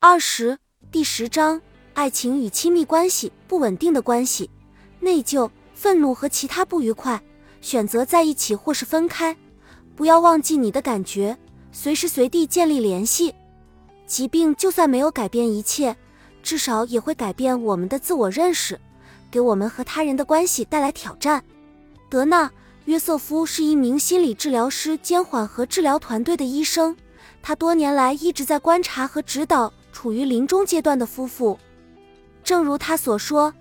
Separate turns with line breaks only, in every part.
二十第十章：爱情与亲密关系不稳定的关系，内疚、愤怒和其他不愉快，选择在一起或是分开。不要忘记你的感觉，随时随地建立联系。疾病就算没有改变一切，至少也会改变我们的自我认识，给我们和他人的关系带来挑战。德纳·约瑟夫是一名心理治疗师兼缓和治疗团队的医生，他多年来一直在观察和指导。处于临终阶段的夫妇，正如他所说，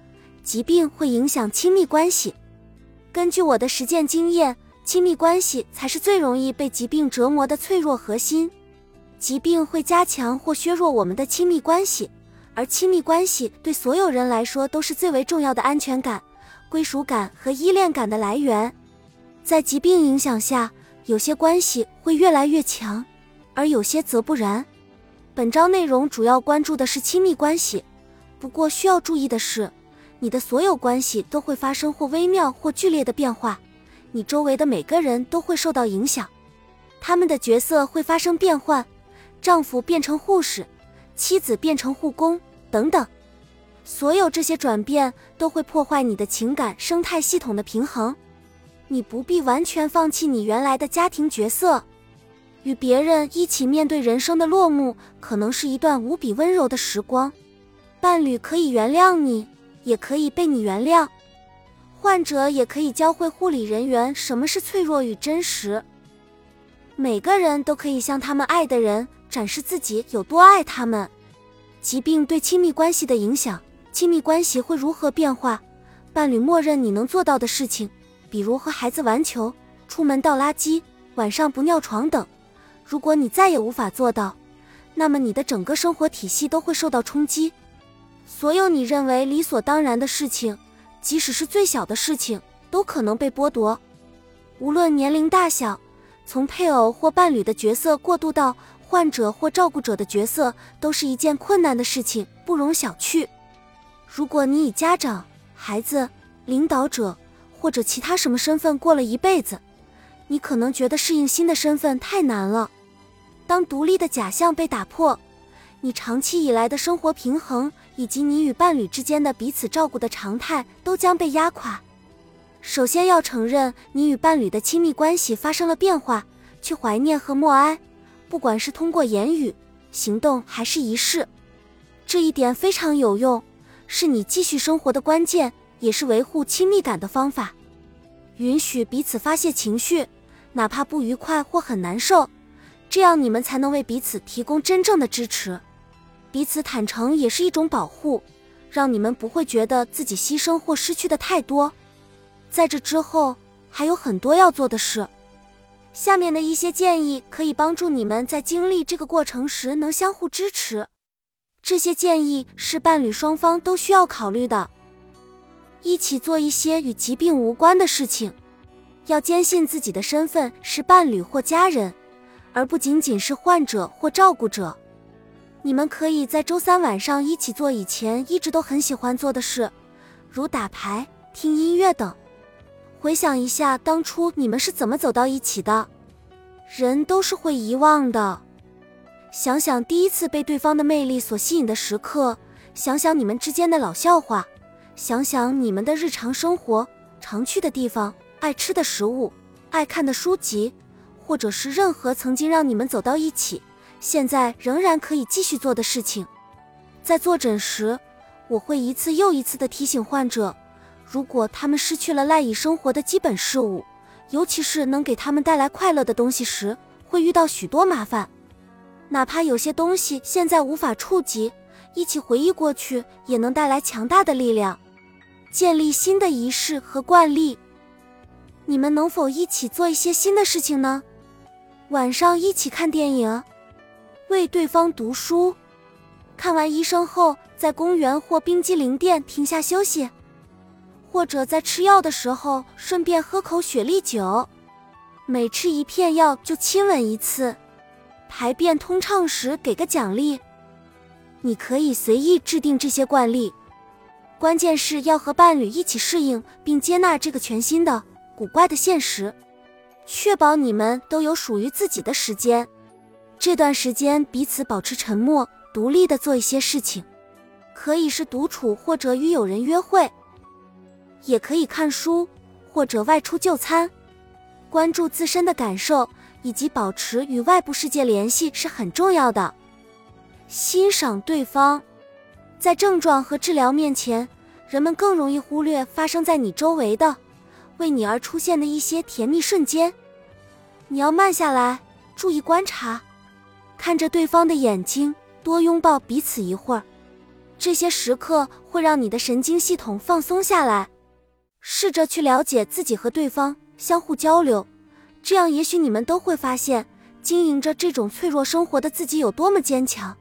疾病会影响亲密关系。根据我的实践经验，亲密关系才是最容易被疾病折磨的脆弱核心。疾病会加强或削弱我们的亲密关系，而亲密关系对所有人来说都是最为重要的安全感、归属感和依恋感的来源。在疾病影响下，有些关系会越来越强，而有些则不然。本章内容主要关注的是亲密关系，不过需要注意的是，你的所有关系都会发生或微妙或剧烈的变化，你周围的每个人都会受到影响，他们的角色会发生变换，丈夫变成护士，妻子变成护工等等，所有这些转变都会破坏你的情感生态系统的平衡，你不必完全放弃你原来的家庭角色。与别人一起面对人生的落幕，可能是一段无比温柔的时光。伴侣可以原谅你，也可以被你原谅。患者也可以教会护理人员什么是脆弱与真实。每个人都可以向他们爱的人展示自己有多爱他们。疾病对亲密关系的影响，亲密关系会如何变化？伴侣默认你能做到的事情，比如和孩子玩球、出门倒垃圾、晚上不尿床等。如果你再也无法做到，那么你的整个生活体系都会受到冲击。所有你认为理所当然的事情，即使是最小的事情，都可能被剥夺。无论年龄大小，从配偶或伴侣的角色过渡到患者或照顾者的角色，都是一件困难的事情，不容小觑。如果你以家长、孩子、领导者或者其他什么身份过了一辈子，你可能觉得适应新的身份太难了。当独立的假象被打破，你长期以来的生活平衡以及你与伴侣之间的彼此照顾的常态都将被压垮。首先要承认你与伴侣的亲密关系发生了变化，去怀念和默哀，不管是通过言语、行动还是仪式，这一点非常有用，是你继续生活的关键，也是维护亲密感的方法。允许彼此发泄情绪，哪怕不愉快或很难受。这样你们才能为彼此提供真正的支持，彼此坦诚也是一种保护，让你们不会觉得自己牺牲或失去的太多。在这之后还有很多要做的事，下面的一些建议可以帮助你们在经历这个过程时能相互支持。这些建议是伴侣双方都需要考虑的。一起做一些与疾病无关的事情，要坚信自己的身份是伴侣或家人。而不仅仅是患者或照顾者，你们可以在周三晚上一起做以前一直都很喜欢做的事，如打牌、听音乐等。回想一下当初你们是怎么走到一起的。人都是会遗忘的。想想第一次被对方的魅力所吸引的时刻，想想你们之间的老笑话，想想你们的日常生活、常去的地方、爱吃的食物、爱看的书籍。或者是任何曾经让你们走到一起，现在仍然可以继续做的事情。在坐诊时，我会一次又一次地提醒患者，如果他们失去了赖以生活的基本事物，尤其是能给他们带来快乐的东西时，会遇到许多麻烦。哪怕有些东西现在无法触及，一起回忆过去也能带来强大的力量。建立新的仪式和惯例，你们能否一起做一些新的事情呢？晚上一起看电影，为对方读书，看完医生后在公园或冰激凌店停下休息，或者在吃药的时候顺便喝口雪莉酒，每吃一片药就亲吻一次，排便通畅时给个奖励。你可以随意制定这些惯例，关键是要和伴侣一起适应并接纳这个全新的古怪的现实。确保你们都有属于自己的时间，这段时间彼此保持沉默，独立的做一些事情，可以是独处或者与友人约会，也可以看书或者外出就餐。关注自身的感受以及保持与外部世界联系是很重要的。欣赏对方，在症状和治疗面前，人们更容易忽略发生在你周围的、为你而出现的一些甜蜜瞬间。你要慢下来，注意观察，看着对方的眼睛，多拥抱彼此一会儿。这些时刻会让你的神经系统放松下来。试着去了解自己和对方，相互交流，这样也许你们都会发现，经营着这种脆弱生活的自己有多么坚强。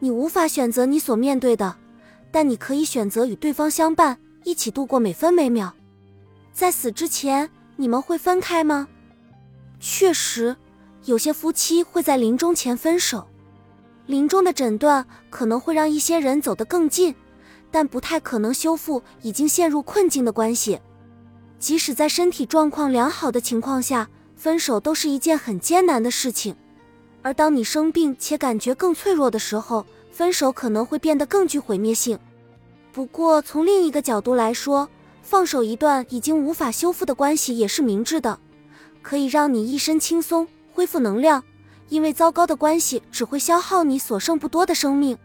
你无法选择你所面对的，但你可以选择与对方相伴，一起度过每分每秒。在死之前，你们会分开吗？确实，有些夫妻会在临终前分手。临终的诊断可能会让一些人走得更近，但不太可能修复已经陷入困境的关系。即使在身体状况良好的情况下，分手都是一件很艰难的事情。而当你生病且感觉更脆弱的时候，分手可能会变得更具毁灭性。不过，从另一个角度来说，放手一段已经无法修复的关系也是明智的。可以让你一身轻松，恢复能量，因为糟糕的关系只会消耗你所剩不多的生命。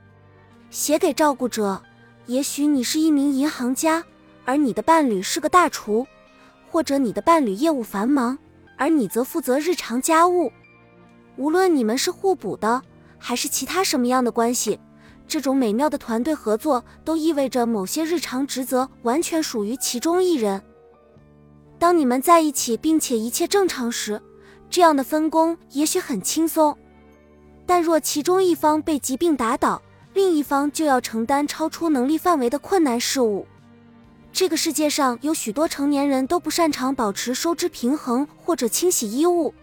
写给照顾者，也许你是一名银行家，而你的伴侣是个大厨，或者你的伴侣业务繁忙，而你则负责日常家务。无论你们是互补的，还是其他什么样的关系，这种美妙的团队合作都意味着某些日常职责完全属于其中一人。当你们在一起，并且一切正常时，这样的分工也许很轻松。但若其中一方被疾病打倒，另一方就要承担超出能力范围的困难事务。这个世界上有许多成年人都不擅长保持收支平衡或者清洗衣物，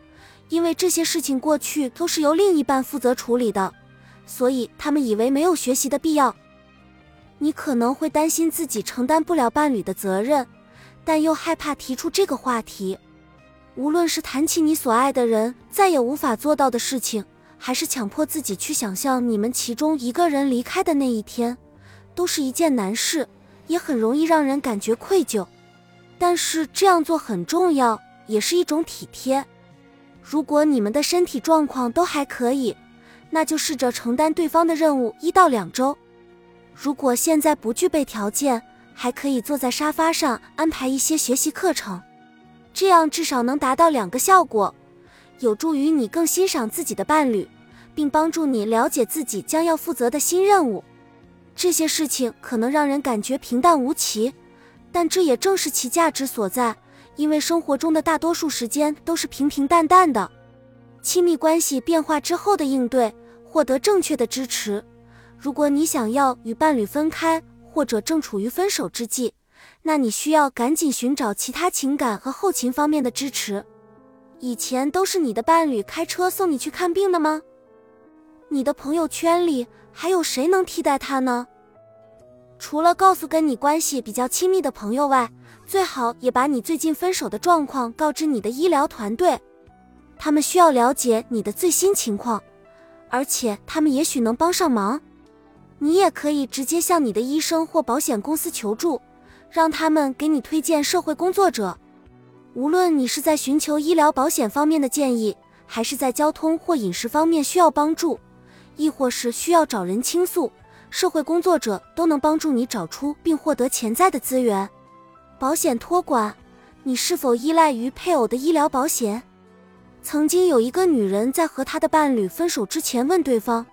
因为这些事情过去都是由另一半负责处理的，所以他们以为没有学习的必要。你可能会担心自己承担不了伴侣的责任。但又害怕提出这个话题，无论是谈起你所爱的人再也无法做到的事情，还是强迫自己去想象你们其中一个人离开的那一天，都是一件难事，也很容易让人感觉愧疚。但是这样做很重要，也是一种体贴。如果你们的身体状况都还可以，那就试着承担对方的任务一到两周。如果现在不具备条件，还可以坐在沙发上安排一些学习课程，这样至少能达到两个效果：有助于你更欣赏自己的伴侣，并帮助你了解自己将要负责的新任务。这些事情可能让人感觉平淡无奇，但这也正是其价值所在，因为生活中的大多数时间都是平平淡淡的。亲密关系变化之后的应对，获得正确的支持。如果你想要与伴侣分开，或者正处于分手之际，那你需要赶紧寻找其他情感和后勤方面的支持。以前都是你的伴侣开车送你去看病的吗？你的朋友圈里还有谁能替代他呢？除了告诉跟你关系比较亲密的朋友外，最好也把你最近分手的状况告知你的医疗团队，他们需要了解你的最新情况，而且他们也许能帮上忙。你也可以直接向你的医生或保险公司求助，让他们给你推荐社会工作者。无论你是在寻求医疗保险方面的建议，还是在交通或饮食方面需要帮助，亦或是需要找人倾诉，社会工作者都能帮助你找出并获得潜在的资源。保险托管，你是否依赖于配偶的医疗保险？曾经有一个女人在和她的伴侣分手之前问对方。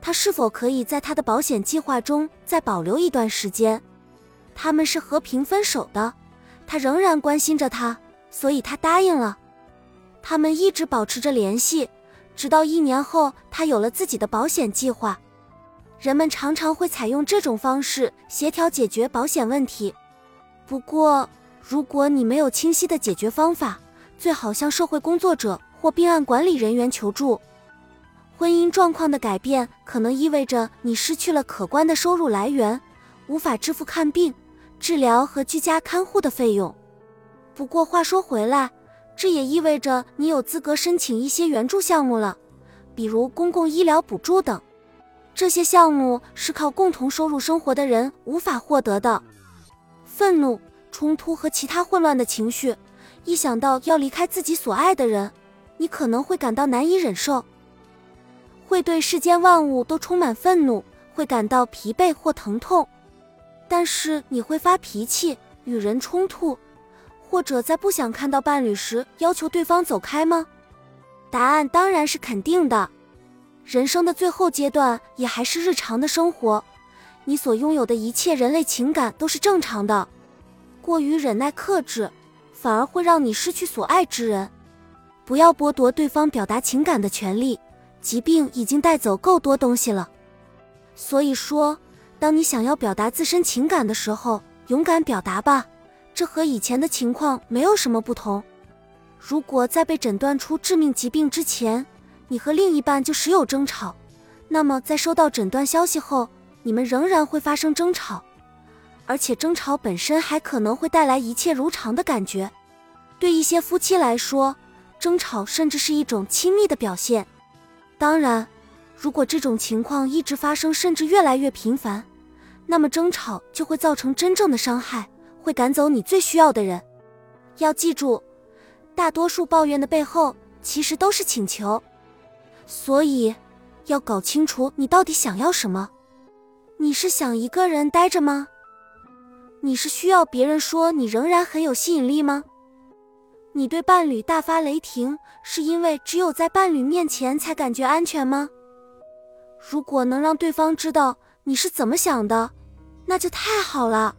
她是否可以在她的保险计划中再保留一段时间？他们是和平分手的，他仍然关心着他，所以他答应了。他们一直保持着联系，直到一年后，他有了自己的保险计划。人们常常会采用这种方式协调解决保险问题。不过，如果你没有清晰的解决方法，最好向社会工作者或病案管理人员求助。婚姻状况的改变可能意味着你失去了可观的收入来源，无法支付看病、治疗和居家看护的费用。不过话说回来，这也意味着你有资格申请一些援助项目了，比如公共医疗补助等。这些项目是靠共同收入生活的人无法获得的。愤怒、冲突和其他混乱的情绪，一想到要离开自己所爱的人，你可能会感到难以忍受，会对世间万物都充满愤怒，会感到疲惫或疼痛。但是你会发脾气、与人冲突，或者在不想看到伴侣时要求对方走开吗？答案当然是肯定的。人生的最后阶段也还是日常的生活，你所拥有的一切人类情感都是正常的。过于忍耐克制，反而会让你失去所爱之人。不要剥夺对方表达情感的权利，疾病已经带走够多东西了。所以说。当你想要表达自身情感的时候，勇敢表达吧，这和以前的情况没有什么不同。如果在被诊断出致命疾病之前，你和另一半就时有争吵，那么在收到诊断消息后，你们仍然会发生争吵，而且争吵本身还可能会带来一切如常的感觉。对一些夫妻来说，争吵甚至是一种亲密的表现。当然，如果这种情况一直发生，甚至越来越频繁，那么争吵就会造成真正的伤害，会赶走你最需要的人。要记住，大多数抱怨的背后其实都是请求。所以，要搞清楚你到底想要什么。你是想一个人待着吗？你是需要别人说你仍然很有吸引力吗？你对伴侣大发雷霆，是因为只有在伴侣面前才感觉安全吗？如果能让对方知道。你是怎么想的？那就太好了。